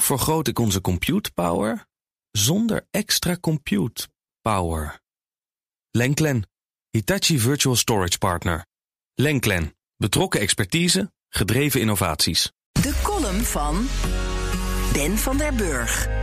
Vergroot ik onze compute power zonder extra compute power? Lenklen, Hitachi Virtual Storage Partner. Lenklen, betrokken expertise, gedreven innovaties. De column van Ben van der Burg.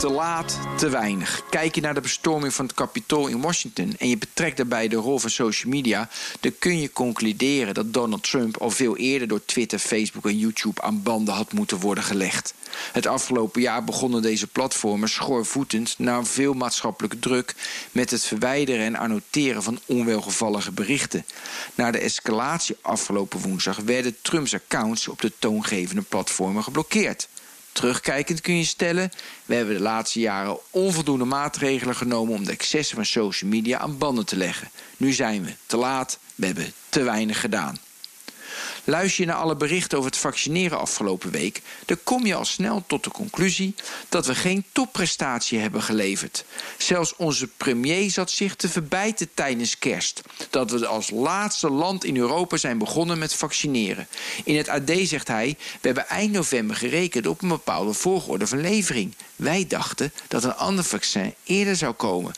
Te laat, te weinig. Kijk je naar de bestorming van het Capitool in Washington en je betrekt daarbij de rol van social media, dan kun je concluderen dat Donald Trump al veel eerder door Twitter, Facebook en YouTube aan banden had moeten worden gelegd. Het afgelopen jaar begonnen deze platformen schoorvoetend na veel maatschappelijke druk met het verwijderen en annoteren van onwelgevallige berichten. Na de escalatie afgelopen woensdag werden Trumps accounts op de toongevende platformen geblokkeerd. Terugkijkend kun je stellen, we hebben de laatste jaren onvoldoende maatregelen genomen om de excessen van social media aan banden te leggen. Nu zijn we te laat, we hebben te weinig gedaan. Luister je naar alle berichten over het vaccineren afgelopen week, dan kom je al snel tot de conclusie dat we geen topprestatie hebben geleverd. Zelfs onze premier zat zich te verbijten tijdens kerst. Dat we als laatste land in Europa zijn begonnen met vaccineren. In het AD zegt hij: We hebben eind november gerekend op een bepaalde volgorde van levering. Wij dachten dat een ander vaccin eerder zou komen.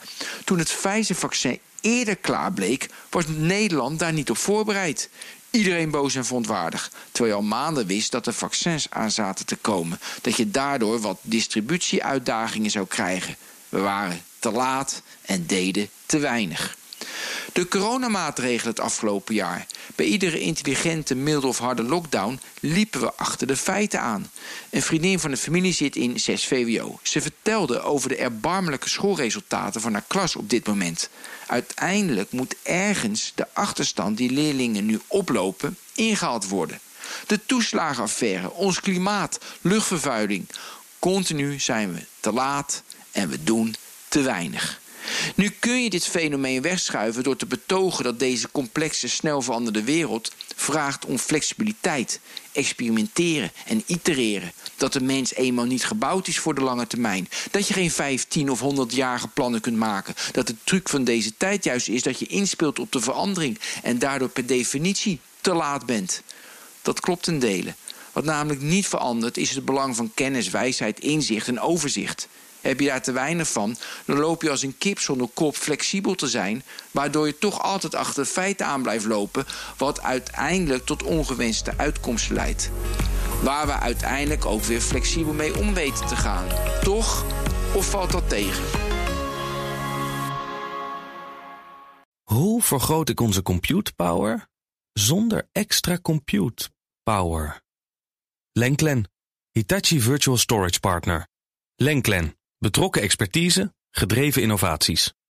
Toen het Pfizer-vaccin eerder klaar bleek, was Nederland daar niet op voorbereid. Iedereen boos en verontwaardigd. Terwijl je al maanden wist dat er vaccins aan zaten te komen. Dat je daardoor wat distributieuitdagingen zou krijgen. We waren te laat en deden te weinig. De coronamaatregelen het afgelopen jaar. Bij iedere intelligente, milde of harde lockdown liepen we achter de feiten aan. Een vriendin van de familie zit in 6 VWO. Ze vertelde over de erbarmelijke schoolresultaten van haar klas op dit moment. Uiteindelijk moet ergens de achterstand die leerlingen nu oplopen ingehaald worden. De toeslagenaffaire, ons klimaat, luchtvervuiling. Continu zijn we te laat en we doen te weinig. Nu kun je dit fenomeen wegschuiven door te betogen dat deze complexe, snel veranderende wereld vraagt om flexibiliteit, experimenteren en itereren. Dat de mens eenmaal niet gebouwd is voor de lange termijn. Dat je geen 15 of 100-jarige plannen kunt maken. Dat de truc van deze tijd juist is dat je inspeelt op de verandering en daardoor per definitie te laat bent. Dat klopt ten dele. Wat namelijk niet verandert is het belang van kennis, wijsheid, inzicht en overzicht. Heb je daar te weinig van, dan loop je als een kip zonder kop flexibel te zijn, waardoor je toch altijd achter de feiten aan blijft lopen, wat uiteindelijk tot ongewenste uitkomsten leidt. Waar we uiteindelijk ook weer flexibel mee om weten te gaan. Toch? Of valt dat tegen? Hoe vergroot ik onze compute power zonder extra compute power? Lenklen, Hitachi Virtual Storage Partner. Lenklen, betrokken expertise, gedreven innovaties.